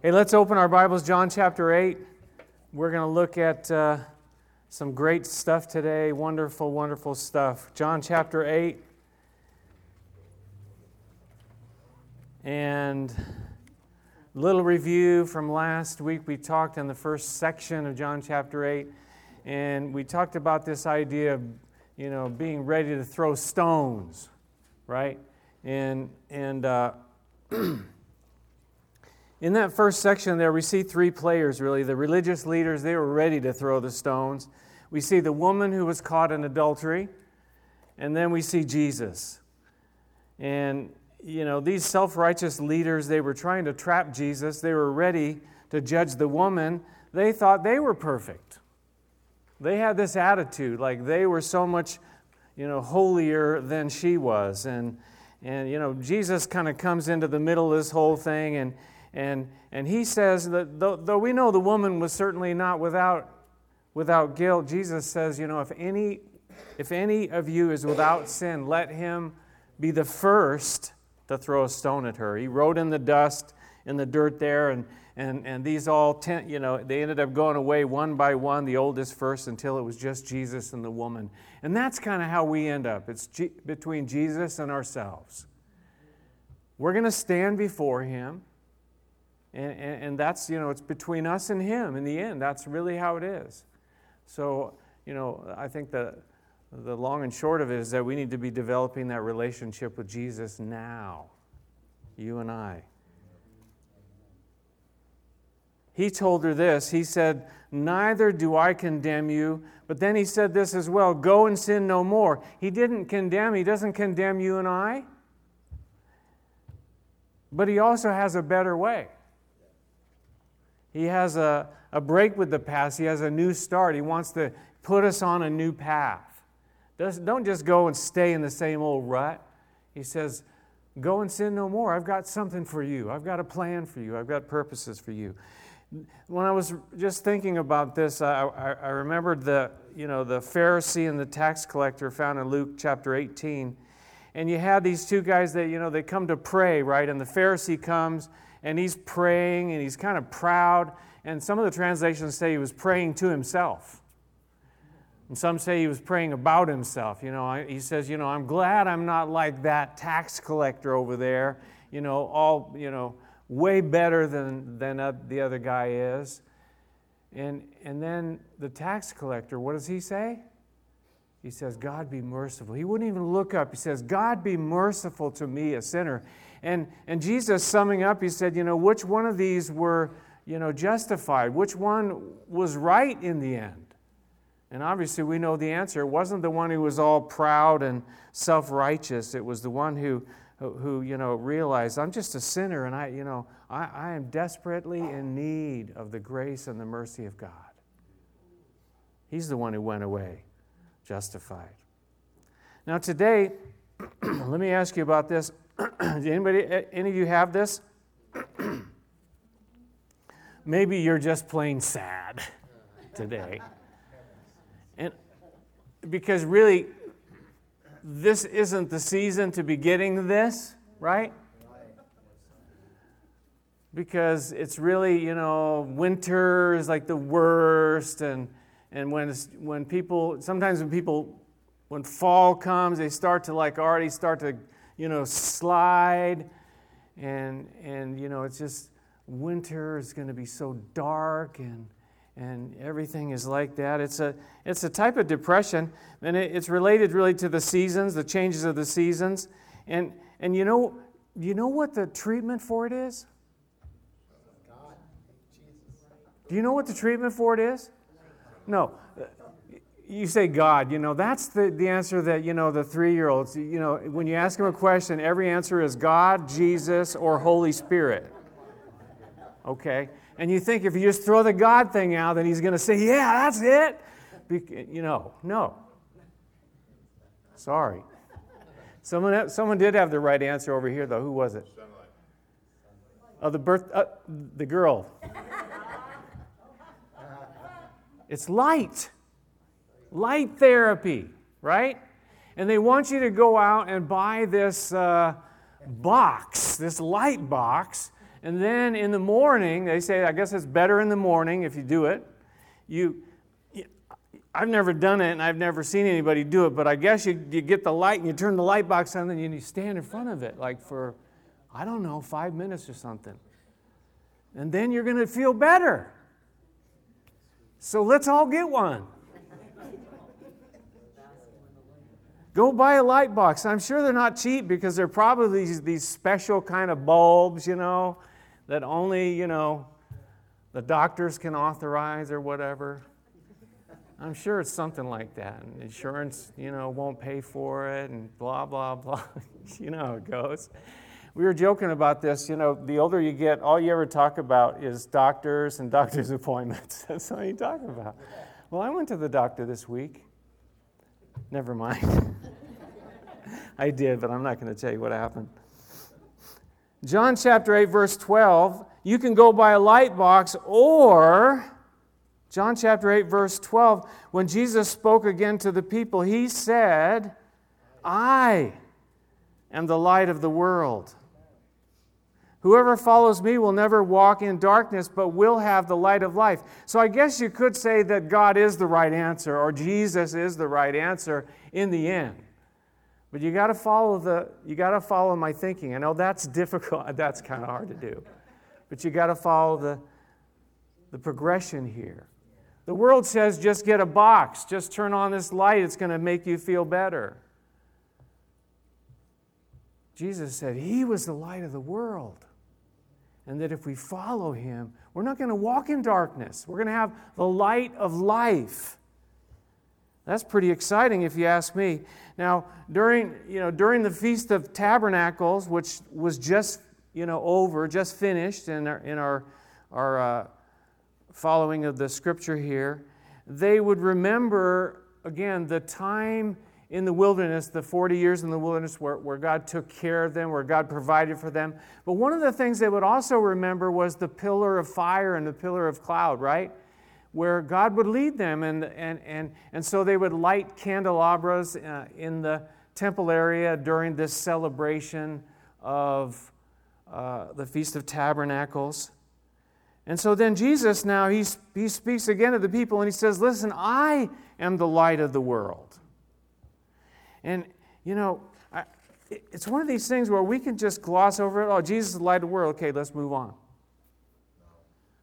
Hey, let's open our Bibles, John chapter 8. We're going to look at uh, some great stuff today. Wonderful, wonderful stuff. John chapter 8. And little review from last week. We talked in the first section of John chapter 8, and we talked about this idea of, you know, being ready to throw stones, right? And, and, uh, In that first section there, we see three players really. The religious leaders, they were ready to throw the stones. We see the woman who was caught in adultery, and then we see Jesus. And, you know, these self righteous leaders, they were trying to trap Jesus. They were ready to judge the woman. They thought they were perfect. They had this attitude like they were so much, you know, holier than she was. And, and you know, Jesus kind of comes into the middle of this whole thing and and, and he says that though, though we know the woman was certainly not without, without guilt, Jesus says, you know, if any, if any of you is without sin, let him be the first to throw a stone at her. He wrote in the dust, in the dirt there, and, and, and these all, ten, you know, they ended up going away one by one, the oldest first, until it was just Jesus and the woman. And that's kind of how we end up. It's G- between Jesus and ourselves. We're going to stand before him. And, and, and, that's, you know, it's between us and Him in the end. That's really how it is. So, you know, I think the, the long and short of it is that we need to be developing that relationship with Jesus now, you and I. He told her this. He said, Neither do I condemn you. But then he said this as well go and sin no more. He didn't condemn, he doesn't condemn you and I. But he also has a better way. He has a, a break with the past, He has a new start. He wants to put us on a new path. Don't just go and stay in the same old rut. He says, Go and sin no more. I've got something for you. I've got a plan for you. I've got purposes for you. When I was just thinking about this, I, I, I remembered the, you know, the Pharisee and the tax collector found in Luke chapter 18. And you had these two guys that, you know, they come to pray, right? And the Pharisee comes and he's praying and he's kind of proud. And some of the translations say he was praying to himself. And some say he was praying about himself. You know, he says, you know, I'm glad I'm not like that tax collector over there, you know, all, you know, way better than, than the other guy is. And, and then the tax collector, what does he say? He says, God be merciful. He wouldn't even look up. He says, God be merciful to me, a sinner. And, and Jesus, summing up, he said, You know, which one of these were, you know, justified? Which one was right in the end? And obviously, we know the answer. It wasn't the one who was all proud and self righteous. It was the one who, who, you know, realized, I'm just a sinner and I, you know, I, I am desperately in need of the grace and the mercy of God. He's the one who went away justified. Now, today, let me ask you about this. Anybody, any of you have this? Maybe you're just plain sad today. And because really, this isn't the season to be getting this, right? Because it's really, you know, winter is like the worst, and, and when, when people, sometimes when people, when fall comes, they start to like already start to you know, slide. And, and you know, it's just winter is going to be so dark and, and everything is like that. It's a, it's a type of depression, and it, it's related really to the seasons, the changes of the seasons. And, and you, know, you know what the treatment for it is? Do you know what the treatment for it is? No you say God, you know, that's the, the answer that, you know, the three year olds, you know, when you ask them a question, every answer is God, Jesus, or Holy Spirit. Okay? And you think if you just throw the God thing out, then he's going to say, yeah, that's it. you know, no. Sorry. Someone, someone did have the right answer over here, though. Who was it? Oh, the birth, uh, the girl. It's light light therapy, right? And they want you to go out and buy this uh, box, this light box, And then in the morning, they say, I guess it's better in the morning if you do it. You, I've never done it and I've never seen anybody do it, but I guess you, you get the light and you turn the light box on and you stand in front of it like for, I don't know, five minutes or something. And then you're going to feel better. So let's all get one. Go buy a light box. I'm sure they're not cheap because they're probably these, these special kind of bulbs, you know, that only, you know, the doctors can authorize or whatever. I'm sure it's something like that. And insurance, you know, won't pay for it and blah, blah, blah. you know how it goes. We were joking about this. You know, the older you get, all you ever talk about is doctors and doctor's appointments. That's all you talk about. Well, I went to the doctor this week. Never mind. I did, but I'm not going to tell you what happened. John chapter 8, verse 12, you can go by a light box, or John chapter 8, verse 12, when Jesus spoke again to the people, he said, I am the light of the world. Whoever follows me will never walk in darkness, but will have the light of life. So I guess you could say that God is the right answer, or Jesus is the right answer in the end. But you got to follow the you got to follow my thinking. I know that's difficult. That's kind of hard to do. But you got to follow the the progression here. The world says just get a box, just turn on this light, it's going to make you feel better. Jesus said he was the light of the world. And that if we follow him, we're not going to walk in darkness. We're going to have the light of life. That's pretty exciting if you ask me. Now, during, you know, during the Feast of Tabernacles, which was just you know, over, just finished in our, in our, our uh, following of the scripture here, they would remember, again, the time in the wilderness, the 40 years in the wilderness where, where God took care of them, where God provided for them. But one of the things they would also remember was the pillar of fire and the pillar of cloud, right? Where God would lead them. And, and, and, and so they would light candelabras uh, in the temple area during this celebration of uh, the Feast of Tabernacles. And so then Jesus now, he, he speaks again to the people and he says, Listen, I am the light of the world. And, you know, I, it's one of these things where we can just gloss over it. Oh, Jesus is the light of the world. Okay, let's move on.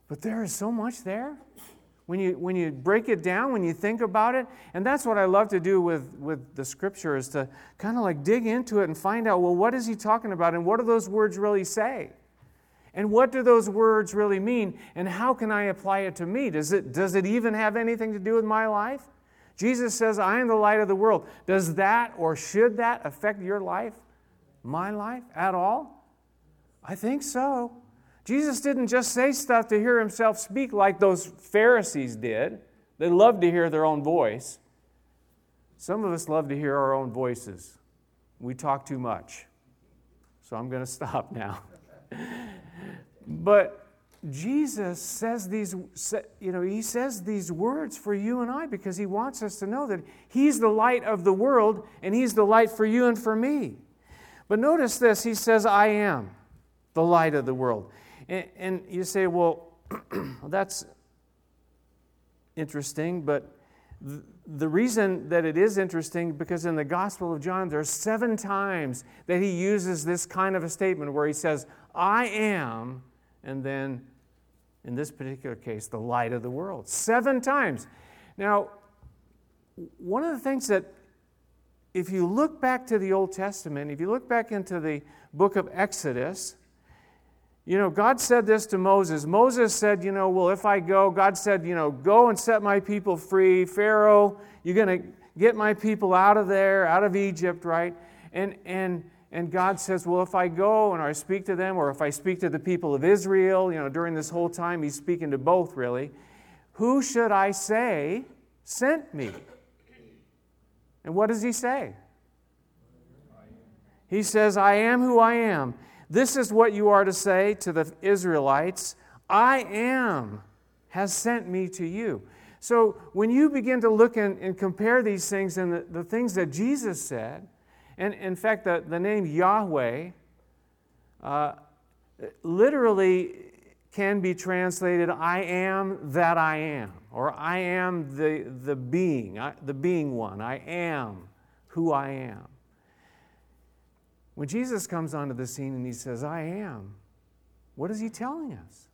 But there is so much there. When you, when you break it down, when you think about it, and that's what I love to do with, with the scripture is to kind of like dig into it and find out, well, what is he talking about and what do those words really say? And what do those words really mean? And how can I apply it to me? Does it, does it even have anything to do with my life? Jesus says, I am the light of the world. Does that or should that affect your life, my life, at all? I think so. Jesus didn't just say stuff to hear himself speak like those Pharisees did. They loved to hear their own voice. Some of us love to hear our own voices. We talk too much. So I'm going to stop now. But Jesus says these, you know, he says these words for you and I because he wants us to know that he's the light of the world and he's the light for you and for me. But notice this, he says, I am the light of the world. And, and you say, well, that's interesting, but the reason that it is interesting because in the Gospel of John, there are seven times that he uses this kind of a statement where he says, I am and then, in this particular case, the light of the world. Seven times. Now, one of the things that, if you look back to the Old Testament, if you look back into the book of Exodus, you know, God said this to Moses. Moses said, you know, well, if I go, God said, you know, go and set my people free. Pharaoh, you're going to get my people out of there, out of Egypt, right? And, and, and God says, Well, if I go and I speak to them, or if I speak to the people of Israel, you know, during this whole time, he's speaking to both really, who should I say sent me? And what does he say? He says, I am who I am. This is what you are to say to the Israelites I am has sent me to you. So when you begin to look and, and compare these things and the, the things that Jesus said, and in fact, the, the name Yahweh, uh, literally can be translated I am that I am, or I am the, the being, I, the being one. I am who I am. When Jesus comes onto the scene and he says, I am, what is he telling us?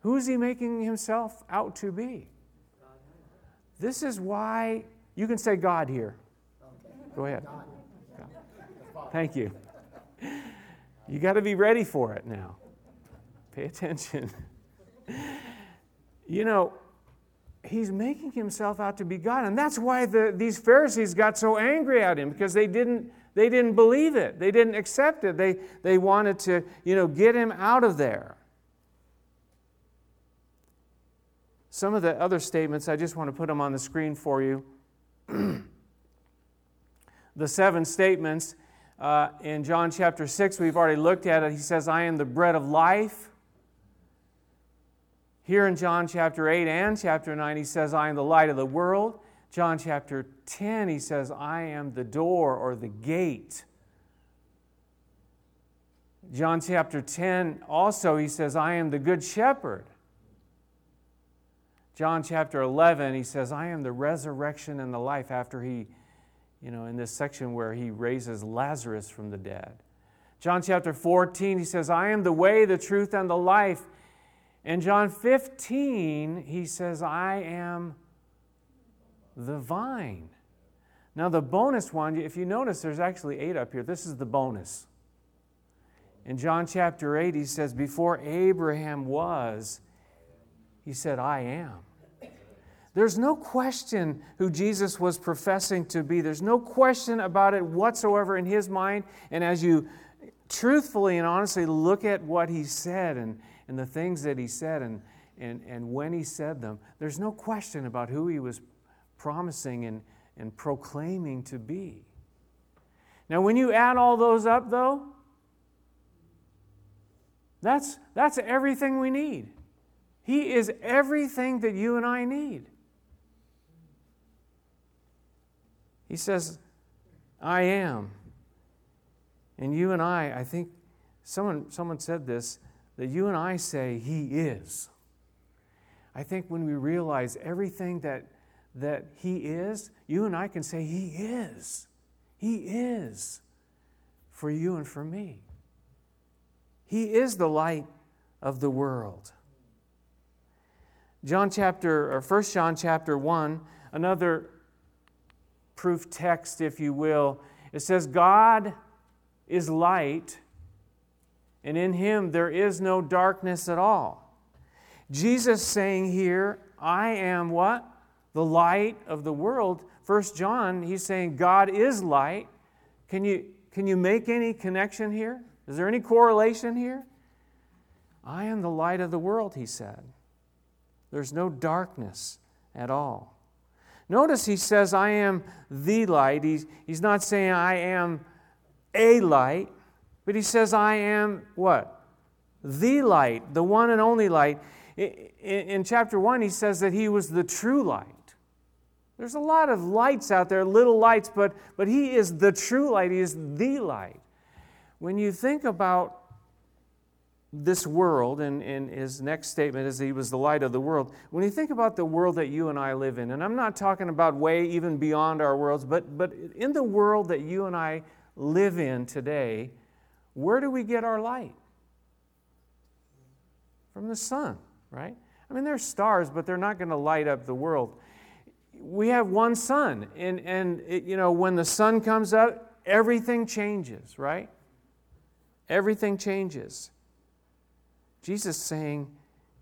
Who is he making himself out to be? This is why you can say God here. Go ahead. Thank you. You got to be ready for it now. Pay attention. you know, he's making himself out to be God. And that's why the, these Pharisees got so angry at him because they didn't, they didn't believe it. They didn't accept it. They, they wanted to, you know, get him out of there. Some of the other statements, I just want to put them on the screen for you. the seven statements uh, in John chapter 6, we've already looked at it. He says, I am the bread of life. Here in John chapter 8 and chapter 9, he says, I am the light of the world. John chapter 10, he says, I am the door or the gate. John chapter 10, also, he says, I am the good shepherd. John chapter 11, he says, I am the resurrection and the life after he, you know, in this section where he raises Lazarus from the dead. John chapter 14, he says, I am the way, the truth, and the life. In John 15, he says, I am the vine. Now, the bonus one, if you notice, there's actually eight up here. This is the bonus. In John chapter 8, he says, Before Abraham was, he said, I am. There's no question who Jesus was professing to be. There's no question about it whatsoever in his mind. And as you truthfully and honestly look at what he said and, and the things that he said and, and, and when he said them, there's no question about who he was promising and, and proclaiming to be. Now, when you add all those up, though, that's, that's everything we need. He is everything that you and I need. He says, I am. And you and I, I think someone, someone said this that you and I say, He is. I think when we realize everything that, that He is, you and I can say, He is. He is for you and for me. He is the light of the world. John chapter, or 1 John chapter 1, another proof text, if you will, it says, God is light, and in him there is no darkness at all. Jesus saying here, I am what? The light of the world. First John, he's saying God is light. Can you, can you make any connection here? Is there any correlation here? I am the light of the world, he said. There's no darkness at all. Notice he says, I am the light. He's, he's not saying I am a light, but he says, I am what? The light, the one and only light. In, in chapter 1, he says that he was the true light. There's a lot of lights out there, little lights, but, but he is the true light. He is the light. When you think about this world, and, and his next statement is he was the light of the world. When you think about the world that you and I live in, and I'm not talking about way even beyond our worlds, but, but in the world that you and I live in today, where do we get our light? From the sun, right? I mean, there's stars, but they're not going to light up the world. We have one sun, and, and it, you know, when the sun comes up, everything changes, right? Everything changes. Jesus saying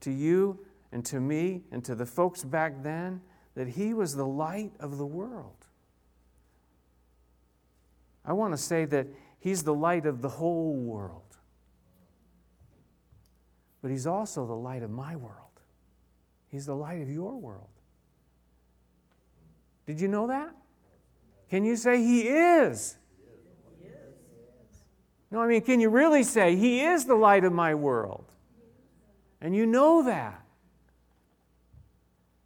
to you and to me and to the folks back then that he was the light of the world. I want to say that he's the light of the whole world. But he's also the light of my world. He's the light of your world. Did you know that? Can you say he is? No, I mean, can you really say he is the light of my world? And you know that.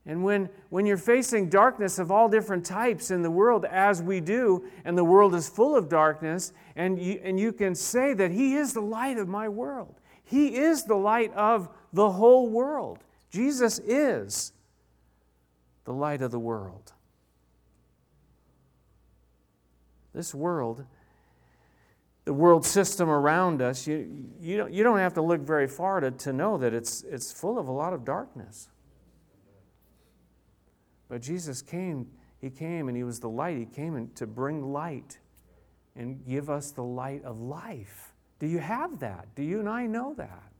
And when, when you're facing darkness of all different types in the world, as we do, and the world is full of darkness, and you, and you can say that He is the light of my world, He is the light of the whole world. Jesus is the light of the world. This world, the world system around us, you, you, don't, you don't have to look very far to, to know that it's, it's full of a lot of darkness. But Jesus came, He came and He was the light. He came to bring light and give us the light of life. Do you have that? Do you and I know that?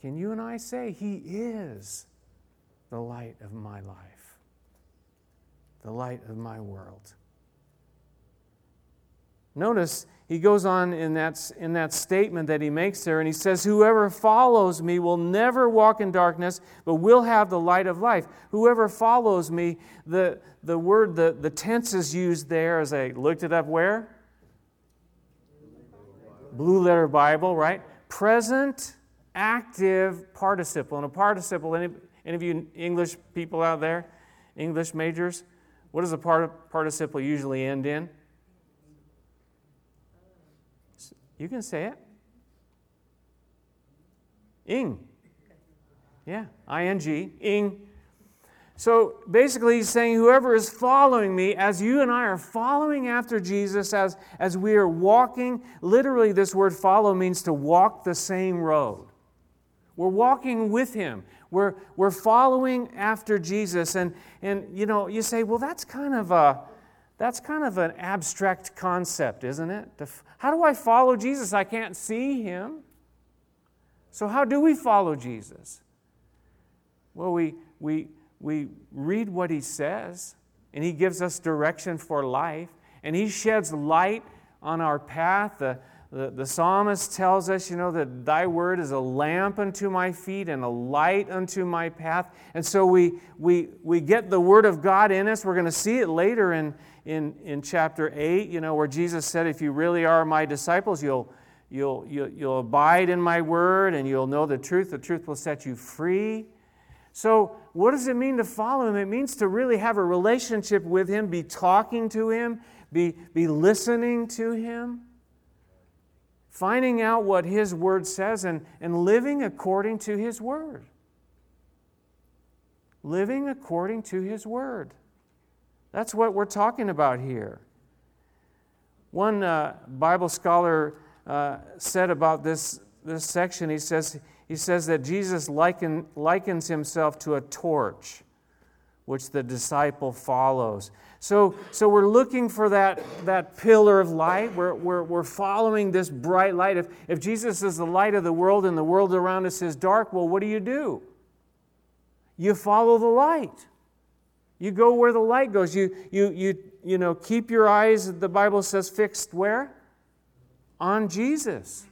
Can you and I say, He is the light of my life, the light of my world? Notice he goes on in that, in that statement that he makes there, and he says, Whoever follows me will never walk in darkness, but will have the light of life. Whoever follows me, the, the word, the, the tense is used there as I looked it up where? Blue letter Bible, right? Present active participle. And a participle, any, any of you English people out there, English majors, what does a part, participle usually end in? You can say it. Ing. Yeah, ing, ing. So basically, he's saying, whoever is following me, as you and I are following after Jesus, as, as we are walking, literally, this word follow means to walk the same road. We're walking with him. We're, we're following after Jesus. And, and, you know, you say, well, that's kind of a, that's kind of an abstract concept, isn't it? How do I follow Jesus? I can't see him. So, how do we follow Jesus? Well, we, we, we read what he says, and he gives us direction for life, and he sheds light on our path. The, the, the psalmist tells us, you know, that thy word is a lamp unto my feet and a light unto my path. And so we, we, we get the word of God in us. We're going to see it later in, in, in chapter 8, you know, where Jesus said, If you really are my disciples, you'll, you'll, you'll, you'll abide in my word and you'll know the truth. The truth will set you free. So, what does it mean to follow him? It means to really have a relationship with him, be talking to him, be, be listening to him, finding out what his word says, and, and living according to his word. Living according to his word. That's what we're talking about here. One uh, Bible scholar uh, said about this, this section, he says, he says that Jesus liken, likens himself to a torch which the disciple follows. So, so we're looking for that, that pillar of light. We're, we're, we're following this bright light. If, if Jesus is the light of the world and the world around us is dark, well, what do you do? You follow the light. You go where the light goes. You, you, you, you know, keep your eyes, the Bible says, fixed where? On Jesus,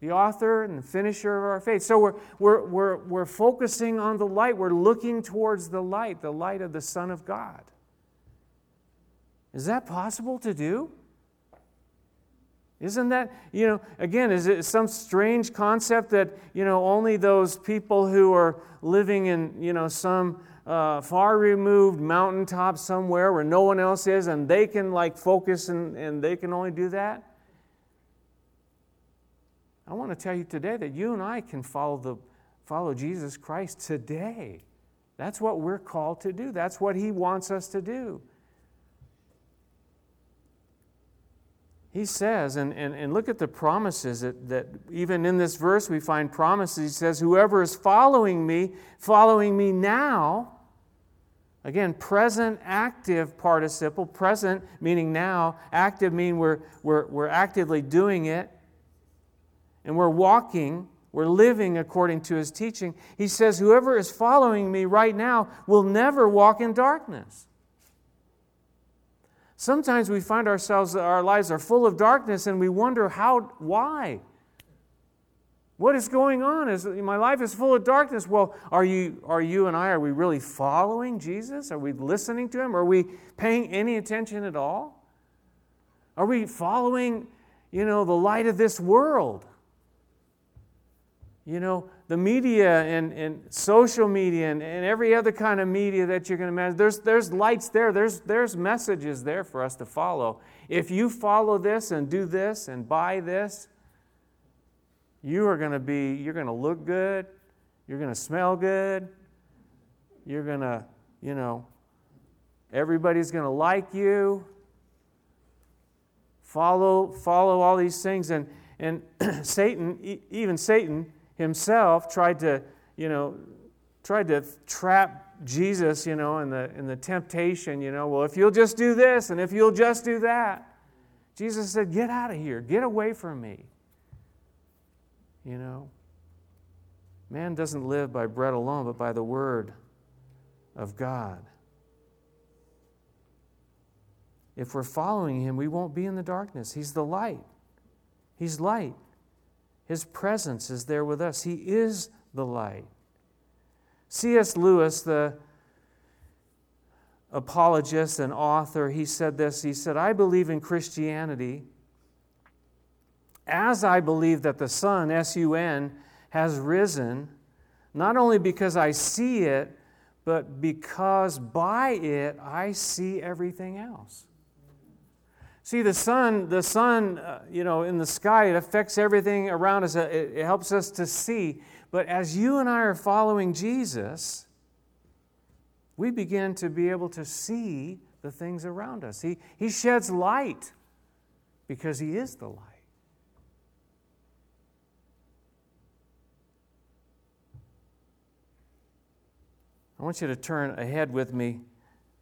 the author and the finisher of our faith. So we're, we're, we're, we're focusing on the light. We're looking towards the light, the light of the Son of God. Is that possible to do? Isn't that, you know, again, is it some strange concept that, you know, only those people who are living in, you know, some uh, far removed mountaintop somewhere where no one else is and they can like focus and, and they can only do that? I want to tell you today that you and I can follow, the, follow Jesus Christ today. That's what we're called to do, that's what He wants us to do. He says, and, and, and look at the promises that, that even in this verse we find promises. He says, Whoever is following me, following me now, Again, present active participle. Present meaning now, active meaning we're, we're, we're actively doing it. And we're walking, we're living according to his teaching. He says, Whoever is following me right now will never walk in darkness. Sometimes we find ourselves, our lives are full of darkness, and we wonder how, why? What is going on? Is my life is full of darkness. Well, are you are you and I are we really following Jesus? Are we listening to him? Are we paying any attention at all? Are we following, you know, the light of this world? You know, the media and, and social media and, and every other kind of media that you can imagine. There's, there's lights there, there's, there's messages there for us to follow. If you follow this and do this and buy this, You are going to be, you're going to look good. You're going to smell good. You're going to, you know, everybody's going to like you. Follow, follow all these things. And, and Satan, even Satan himself, tried to, you know, tried to trap Jesus, you know, in the, in the temptation, you know, well, if you'll just do this and if you'll just do that. Jesus said, Get out of here, get away from me. You know, man doesn't live by bread alone, but by the word of God. If we're following him, we won't be in the darkness. He's the light. He's light. His presence is there with us. He is the light. C.S. Lewis, the apologist and author, he said this. He said, I believe in Christianity as I believe that the sun, S U N, has risen, not only because I see it, but because by it I see everything else. See, the sun, the sun, uh, you know, in the sky, it affects everything around us. It, it helps us to see. But as you and I are following Jesus, we begin to be able to see the things around us. He, he sheds light because He is the light. I want you to turn ahead with me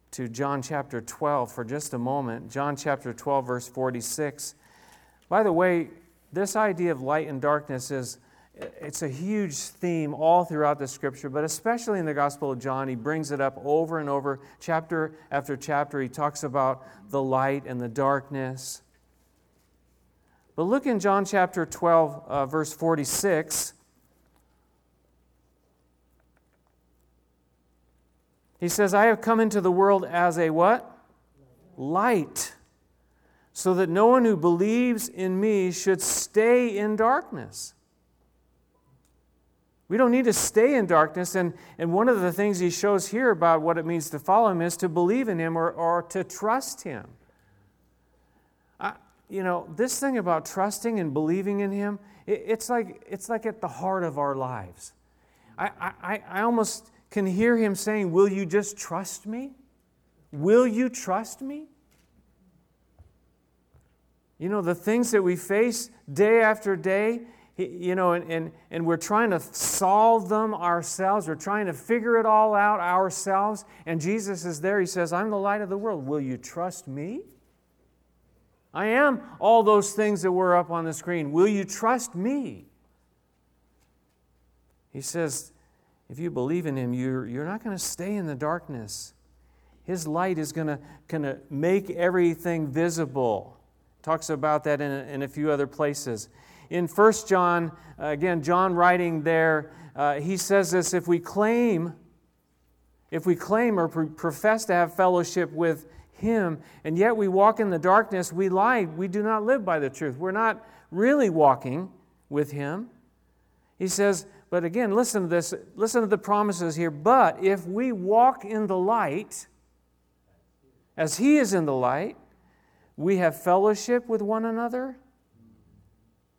to John chapter 12 for just a moment. John chapter 12, verse 46. By the way, this idea of light and darkness is it's a huge theme all throughout the scripture, but especially in the Gospel of John, he brings it up over and over, chapter after chapter. He talks about the light and the darkness. But look in John chapter 12, uh, verse 46. He says, I have come into the world as a what? Light. So that no one who believes in me should stay in darkness. We don't need to stay in darkness. And, and one of the things he shows here about what it means to follow him is to believe in him or, or to trust him. I, you know, this thing about trusting and believing in him, it, it's, like, it's like at the heart of our lives. I, I, I almost can hear him saying, Will you just trust me? Will you trust me? You know, the things that we face day after day, you know, and, and, and we're trying to solve them ourselves. We're trying to figure it all out ourselves. And Jesus is there. He says, I'm the light of the world. Will you trust me? I am all those things that were up on the screen. Will you trust me? He says, if you believe in Him, you're, you're not going to stay in the darkness. His light is going to make everything visible. Talks about that in a, in a few other places. In 1 John, uh, again, John writing there, uh, he says this if we claim, if we claim or profess to have fellowship with him, and yet we walk in the darkness, we lie. We do not live by the truth. We're not really walking with him. He says, but again, listen to this. Listen to the promises here. But if we walk in the light, as He is in the light, we have fellowship with one another,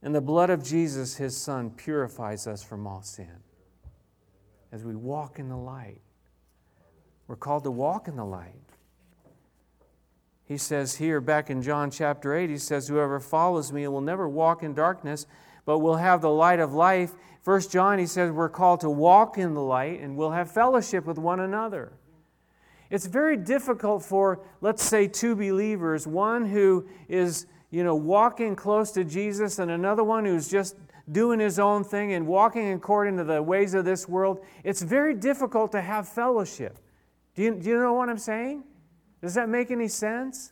and the blood of Jesus, His Son, purifies us from all sin. As we walk in the light, we're called to walk in the light. He says here, back in John chapter 8, he says, Whoever follows me will never walk in darkness, but will have the light of life. First John, he says we're called to walk in the light and we'll have fellowship with one another. It's very difficult for, let's say, two believers, one who is, you know, walking close to Jesus and another one who's just doing his own thing and walking according to the ways of this world. It's very difficult to have fellowship. Do you, do you know what I'm saying? Does that make any sense?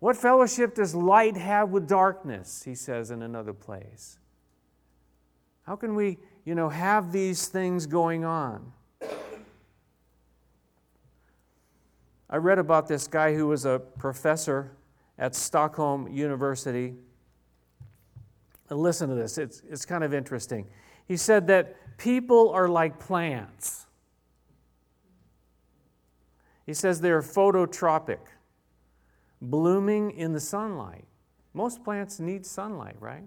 What fellowship does light have with darkness? He says in another place. How can we, you know, have these things going on? I read about this guy who was a professor at Stockholm University. And listen to this, it's, it's kind of interesting. He said that people are like plants. He says they're phototropic blooming in the sunlight. Most plants need sunlight, right?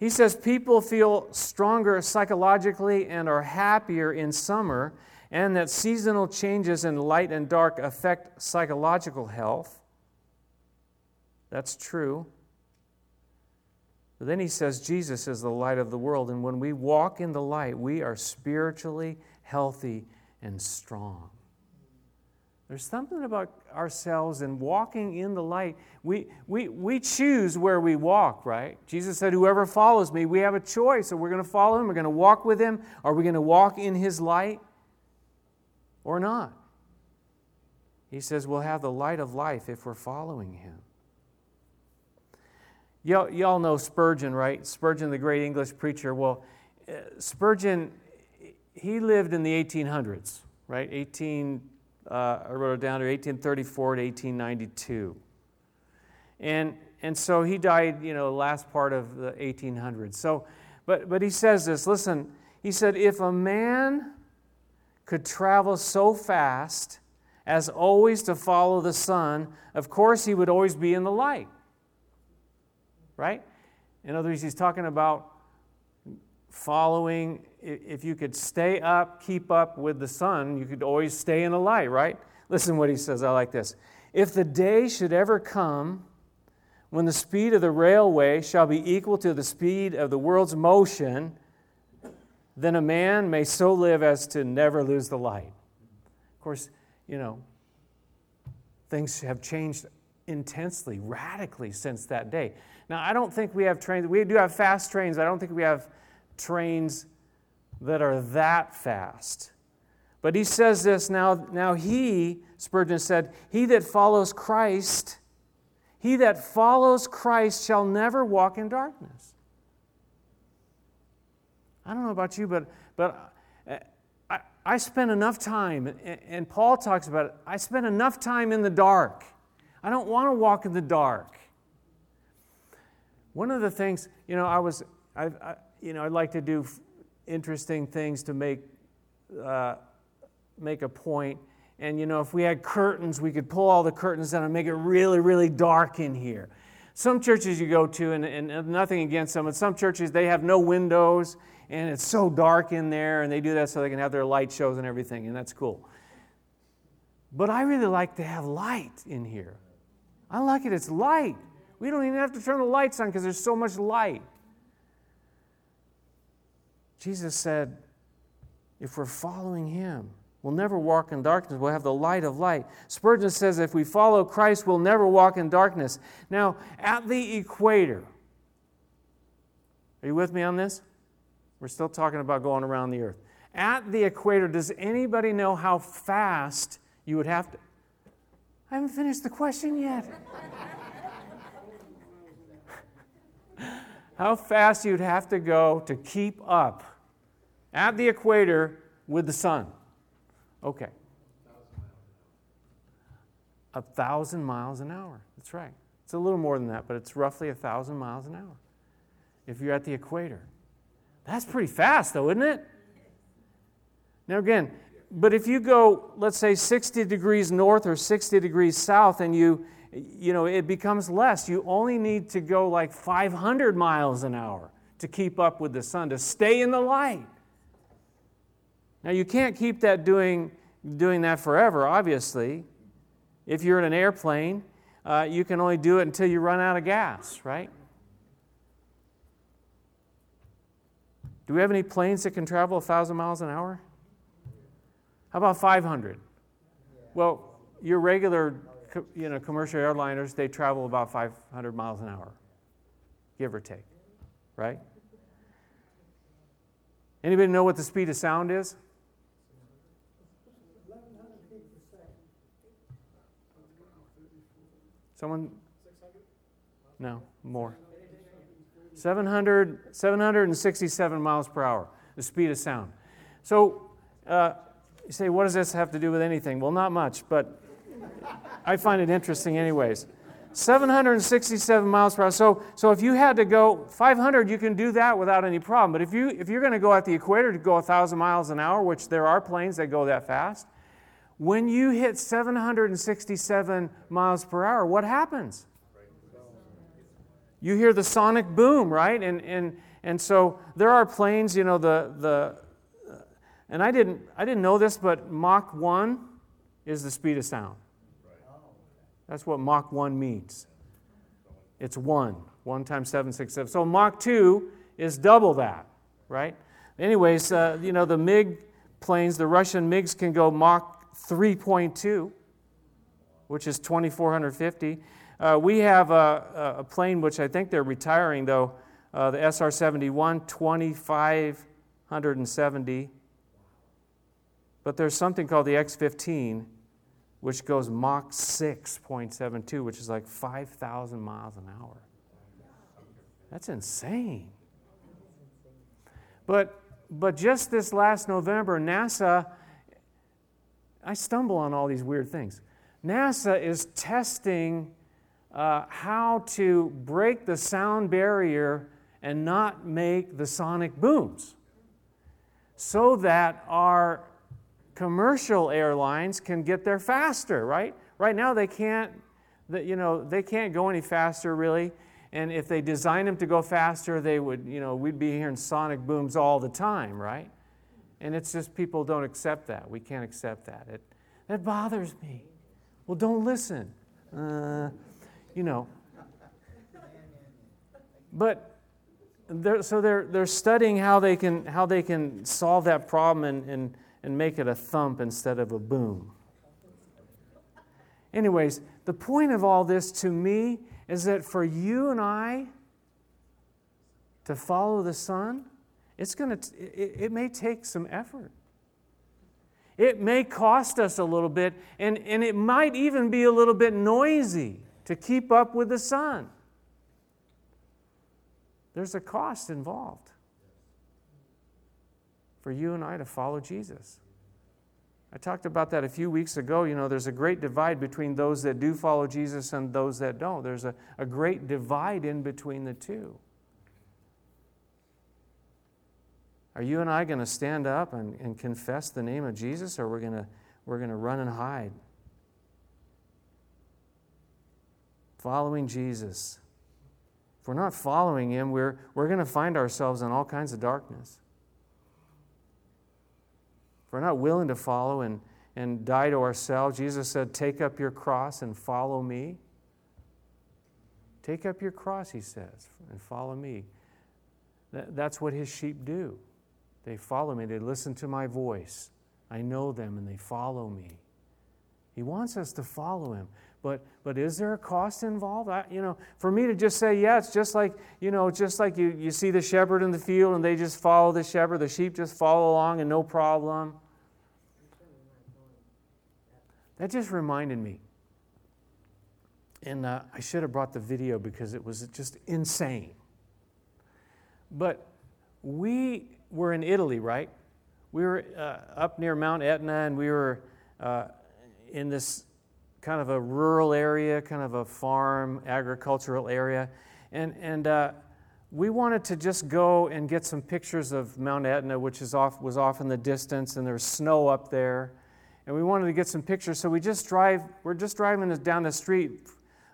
He says people feel stronger psychologically and are happier in summer, and that seasonal changes in light and dark affect psychological health. That's true. But then he says Jesus is the light of the world, and when we walk in the light, we are spiritually healthy and strong. There's something about ourselves and walking in the light. We, we, we choose where we walk, right? Jesus said, Whoever follows me, we have a choice. Are we going to follow him? We're going to walk with him? Are we going to walk in his light or not? He says, We'll have the light of life if we're following him. Y'all, y'all know Spurgeon, right? Spurgeon, the great English preacher. Well, uh, Spurgeon, he lived in the 1800s, right? 18 uh, I wrote it down here, 1834 to 1892. And, and so he died, you know, last part of the 1800s. So, but, but he says this listen, he said, if a man could travel so fast as always to follow the sun, of course he would always be in the light. Right? In other words, he's talking about following, if you could stay up, keep up with the sun, you could always stay in the light, right? Listen what he says. I like this. If the day should ever come when the speed of the railway shall be equal to the speed of the world's motion, then a man may so live as to never lose the light. Of course, you know, things have changed intensely, radically since that day. Now, I don't think we have trains, we do have fast trains. I don't think we have trains that are that fast. But he says this now, now he, Spurgeon said, he that follows Christ, he that follows Christ shall never walk in darkness. I don't know about you, but, but I, I spend enough time, and Paul talks about it, I spend enough time in the dark. I don't want to walk in the dark. One of the things, you know, I was, I, I you know, I'd like to do interesting things to make, uh, make a point. And, you know, if we had curtains, we could pull all the curtains down and make it really, really dark in here. Some churches you go to, and, and nothing against them, but some churches, they have no windows and it's so dark in there, and they do that so they can have their light shows and everything, and that's cool. But I really like to have light in here. I like it, it's light. We don't even have to turn the lights on because there's so much light. Jesus said, if we're following him, we'll never walk in darkness. We'll have the light of light. Spurgeon says, if we follow Christ, we'll never walk in darkness. Now, at the equator, are you with me on this? We're still talking about going around the earth. At the equator, does anybody know how fast you would have to? I haven't finished the question yet. how fast you'd have to go to keep up at the equator with the sun. Okay. A thousand miles an hour. That's right. It's a little more than that, but it's roughly a thousand miles an hour if you're at the equator. That's pretty fast, though, isn't it? Now, again, but if you go, let's say, 60 degrees north or 60 degrees south, and you, you know, it becomes less. You only need to go like 500 miles an hour to keep up with the sun, to stay in the light. Now, you can't keep that doing, doing that forever, obviously. If you're in an airplane, uh, you can only do it until you run out of gas, right? Do we have any planes that can travel 1,000 miles an hour? How about 500? Well, your regular you know, commercial airliners, they travel about 500 miles an hour, give or take, right? Anybody know what the speed of sound is? Someone? No, more. 700, 767 miles per hour, the speed of sound. So, uh, you say, what does this have to do with anything? Well, not much, but I find it interesting, anyways. 767 miles per hour. So, so if you had to go 500, you can do that without any problem. But if, you, if you're going to go at the equator to go 1,000 miles an hour, which there are planes that go that fast, when you hit 767 miles per hour, what happens? You hear the sonic boom, right? And, and, and so there are planes, you know, the, the and I didn't, I didn't know this, but Mach 1 is the speed of sound. That's what Mach 1 means. It's 1. 1 times 767. So Mach 2 is double that, right? Anyways, uh, you know, the MiG planes, the Russian MiGs can go Mach 3.2, which is 2,450. Uh, we have a, a, plane which I think they're retiring, though, uh, the SR 71, 2,570. But there's something called the X 15, which goes Mach 6.72, which is like 5,000 miles an hour. That's insane. But, but just this last November, NASA, I stumble on all these weird things. NASA is testing uh, how to break the sound barrier and not make the sonic booms so that our commercial airlines can get there faster right? Right now they can't you know they can't go any faster really. And if they design them to go faster they would you know we'd be hearing sonic booms all the time right and it's just people don't accept that we can't accept that it that bothers me well don't listen uh, you know. But they're, so they're, they're studying how they can, how they can solve that problem and, and, and make it a thump instead of a boom. Anyways, the point of all this to me is that for you and I to follow the Son, it's going to, it, it may take some effort. It may cost us a little bit, and, and it might even be a little bit noisy to keep up with the sun There's a cost involved for you and I to follow Jesus. I talked about that a few weeks ago. You know, there's a great divide between those that do follow Jesus and those that don't. There's a, a great divide in between the two. Are you and I going to stand up and, and confess the name of Jesus, or we're going to we're going to run and hide? following Jesus. If we're not following Him, we're, we're going to find ourselves in all kinds of darkness. If we're not willing to follow and, and die to ourselves, Jesus said, Take up your cross and follow me. Take up your cross, He says, and follow me. That, that's what His sheep do. They follow me, they listen to my voice. I know them and they follow me. He wants us to follow Him. But, but is there a cost involved? I, you know, for me to just say, yeah, it's just like, you know, just like you, you see the shepherd in the field and they just follow the shepherd, the sheep just follow along and no problem. That just reminded me. And uh, I should have brought the video because it was just insane. But we were in Italy, right? We were uh, up near Mount Etna and we were uh, in this kind of a rural area, kind of a farm, agricultural area. And, and uh, we wanted to just go and get some pictures of Mount Etna, which is off, was off in the distance, and there's snow up there. And we wanted to get some pictures, so we just drive, we're just driving down the street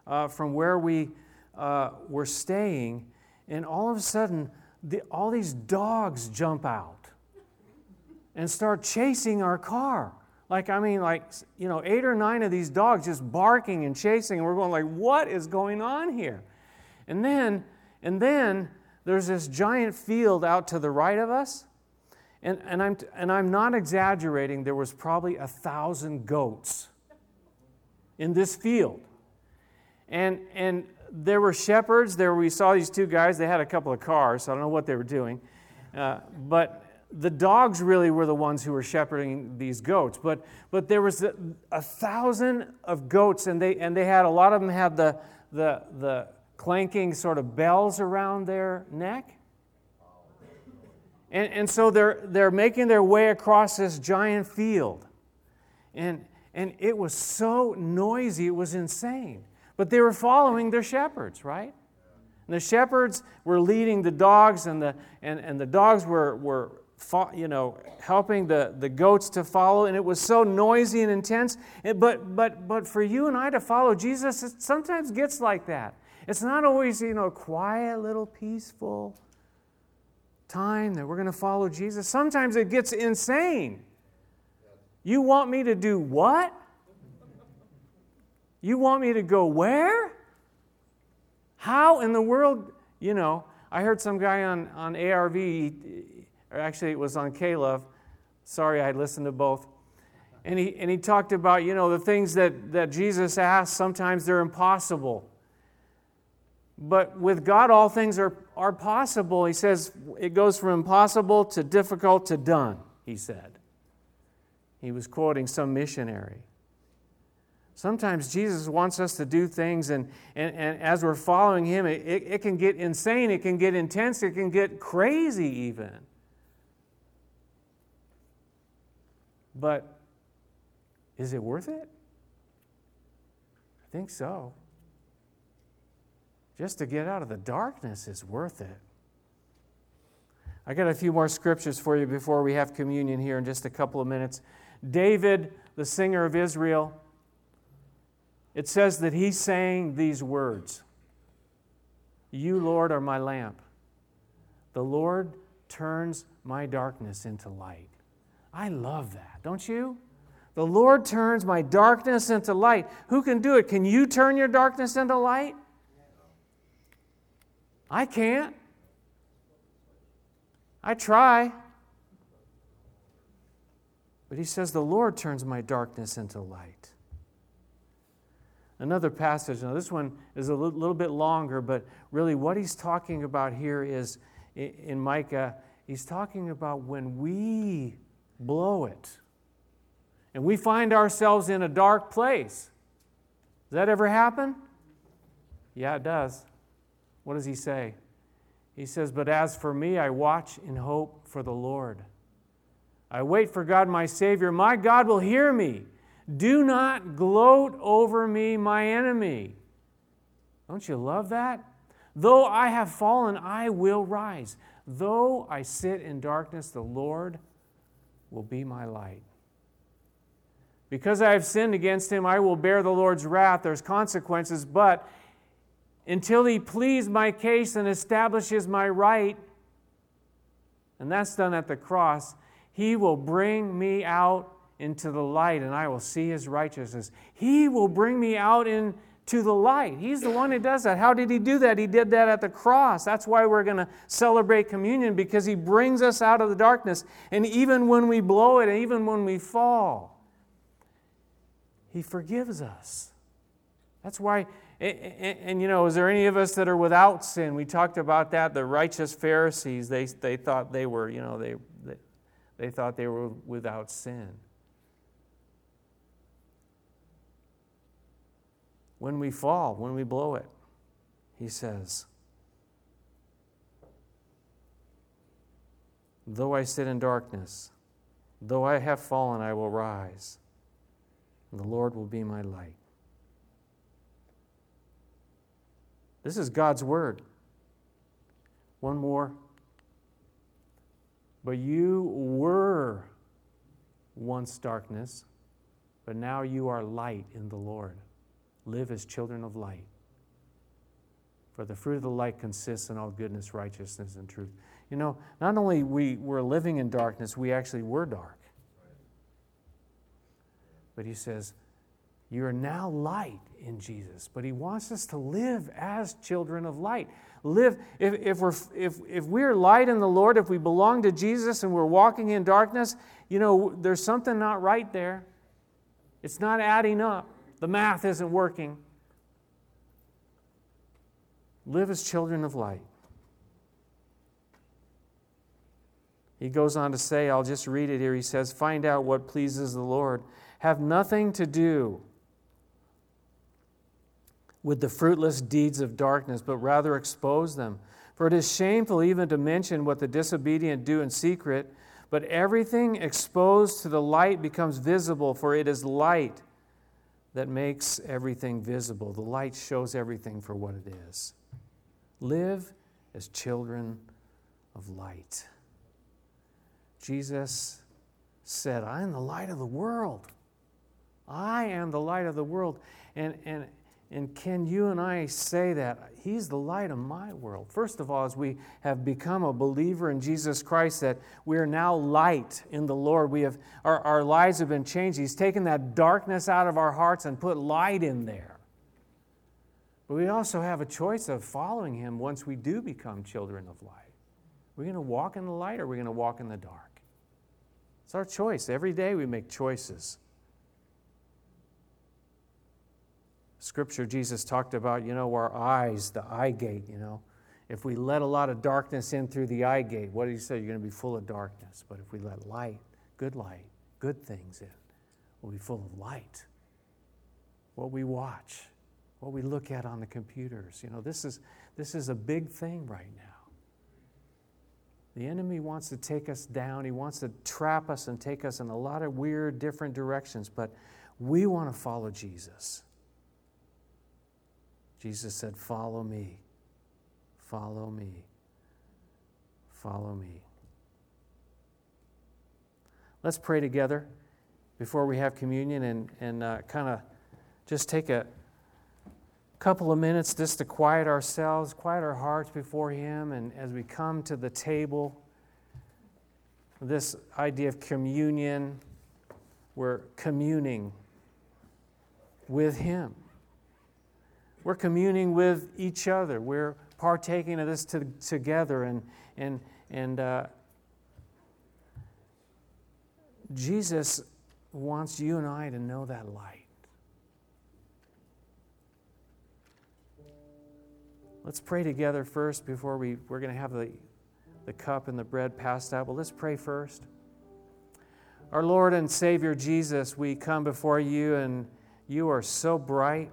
uh, from where we uh, were staying, and all of a sudden, the, all these dogs jump out and start chasing our car. Like, I mean, like, you know, eight or nine of these dogs just barking and chasing, and we're going like, what is going on here? And then, and then there's this giant field out to the right of us. And, and, I'm, and I'm not exaggerating, there was probably a thousand goats in this field. And, and there were shepherds. There we saw these two guys. They had a couple of cars, so I don't know what they were doing. Uh, but the dogs really were the ones who were shepherding these goats but but there was a, a, thousand of goats and they and they had a lot of them had the the the clanking sort of bells around their neck and and so they're they're making their way across this giant field and and it was so noisy it was insane but they were following their shepherds right and the shepherds were leading the dogs and the and, and the dogs were were you know, helping the, the goats to follow, and it was so noisy and intense. but, but, but for you and I to follow Jesus, it sometimes gets like that. It's not always, you know, quiet, little peaceful. time that we're going to follow Jesus, sometimes it gets insane. You want me to do what? You want me to go where? How in the world, you know, I heard some guy on, on ARV, or actually it was on K-Love. Sorry, I listened to both. And he, and he talked about, you know, the things that, that Jesus asked, sometimes they're impossible. But with God, all things are, are possible. He says it goes from impossible to difficult to done, he said. He was quoting some missionary. Sometimes Jesus wants us to do things, and, and, and as we're following Him, it, it, it can get insane, it can get intense, it can get crazy even. But is it worth it? I think so. Just to get out of the darkness is worth it. I got a few more scriptures for you before we have communion here in just a couple of minutes. David, the singer of Israel, it says that he sang these words You, Lord, are my lamp. The Lord turns my darkness into light. I love that, don't you? The Lord turns my darkness into light. Who can do it? Can you turn your darkness into light? I can't. I try. But he says, The Lord turns my darkness into light. Another passage, now this one is a little bit longer, but really what he's talking about here is in Micah, he's talking about when we blow it and we find ourselves in a dark place. Does that ever happen? Yeah, it does. What does he say? He says, But as for me, I watch in hope for the Lord. I wait for God, my Savior. My God will hear me. Do not gloat over me, my enemy. Don't you love that? Though I have fallen, I will rise. Though I sit in darkness, the Lord will be my light. Because I have sinned against him, I will bear the Lord's wrath. There's consequences, but until he pleads my case and establishes my right, and that's done at the cross, he will bring me out into the light and I will see his righteousness. He will bring me out into the light. He's the one who does that. How did he do that? He did that at the cross. That's why we're going to celebrate communion because he brings us out of the darkness. And even when we blow it, and even when we fall, he forgives us. That's why and, and, and, you know, is there any of us that are without sin? We talked about that. The righteous Pharisees, they, they thought they were, you know, they, they, they thought they were without sin. When we fall, when we blow it, he says. Though I sit in darkness, though I have fallen, I will rise, and the Lord will be my light. This is God's word. One more. But you were once darkness, but now you are light in the Lord live as children of light. For the fruit of the light consists in all goodness, righteousness, and truth. You know, not only we were living in darkness, we actually were dark. But he says, You are now light in Jesus. But he wants us to live as children of light. Live, if, if, we're, if, if we're light in the Lord, if we belong to Jesus and we're walking in darkness, you know, there's something not right there. It's not adding up. The math isn't working. Live as children of light. He goes on to say, I'll just read it here. He says, Find out what pleases the Lord. Have nothing to do with the fruitless deeds of darkness, but rather expose them. For it is shameful even to mention what the disobedient do in secret, but everything exposed to the light becomes visible, for it is light that makes everything visible. The light shows everything for what it is. Live as children of light. Jesus said, I am the light of the world. I am the light of the world. And, and, And can you and I say that? He's the light of my world. First of all, as we have become a believer in Jesus Christ, that we are now light in the Lord. We have, our, our lives have been changed. He's taken that darkness out of our hearts and put light in there. But we also have a choice of following Him once we do become children of light. We're going to walk in the light or are we going to walk in the dark? It's our choice. Every day we make choices. Scripture, Jesus talked about, you know, our eyes, the eye gate, you know. If we let a lot of darkness in through the eye gate, what did he say? You're going to be full of darkness. But if we let light, good light, good things in, we'll be full of light. What we watch, what we look at on the computers, you know, this is, this is a big thing right now. The enemy wants to take us down. He wants to trap us and take us in a lot of weird, different directions, but we want to follow Jesus. Jesus said, Follow me, follow me, follow me. Let's pray together before we have communion and, and uh, kind of just take a couple of minutes just to quiet ourselves, quiet our hearts before Him, and as we come to the table, this idea of communion, we're communing with Him. We're communing with each other. We're partaking of this to, together. And, and, and uh, Jesus wants you and I to know that light. Let's pray together first before we, we're going to have the, the cup and the bread passed out. Well, let's pray first. Our Lord and Savior Jesus, we come before you and you are so bright.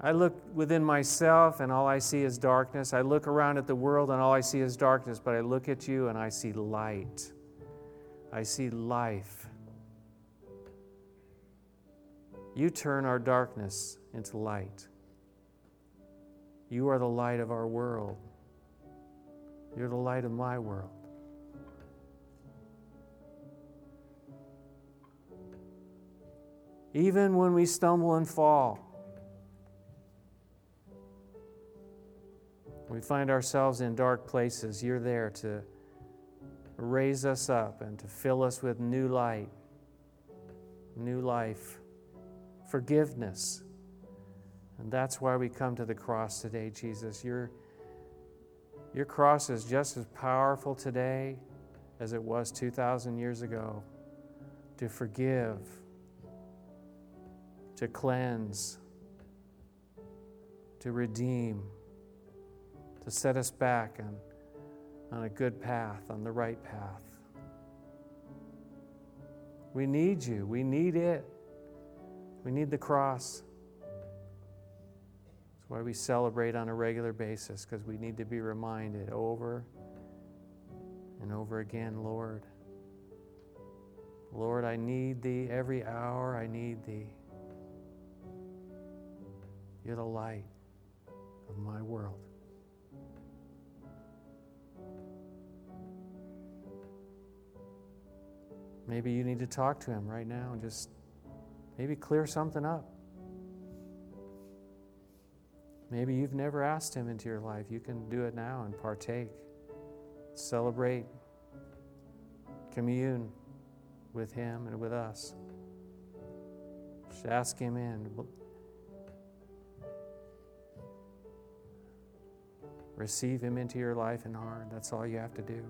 I look within myself and all I see is darkness. I look around at the world and all I see is darkness, but I look at you and I see light. I see life. You turn our darkness into light. You are the light of our world. You're the light of my world. Even when we stumble and fall, we find ourselves in dark places, you're there to raise us up and to fill us with new light, new life, forgiveness. And that's why we come to the cross today, Jesus. Your, your cross is just as powerful today as it was 2,000 years ago to forgive, to cleanse, to redeem to set us back on, on a good path, on the right path. We need you. We need it. We need the cross. That's why we celebrate on a regular basis, because we need to be reminded over and over again, Lord. Lord, I need thee every hour. I need thee. You're the light of my world. Maybe you need to talk to him right now and just maybe clear something up. Maybe you've never asked him into your life. You can do it now and partake, celebrate, commune with him and with us. Just ask him in. Receive him into your life and heart. That's all you have to do.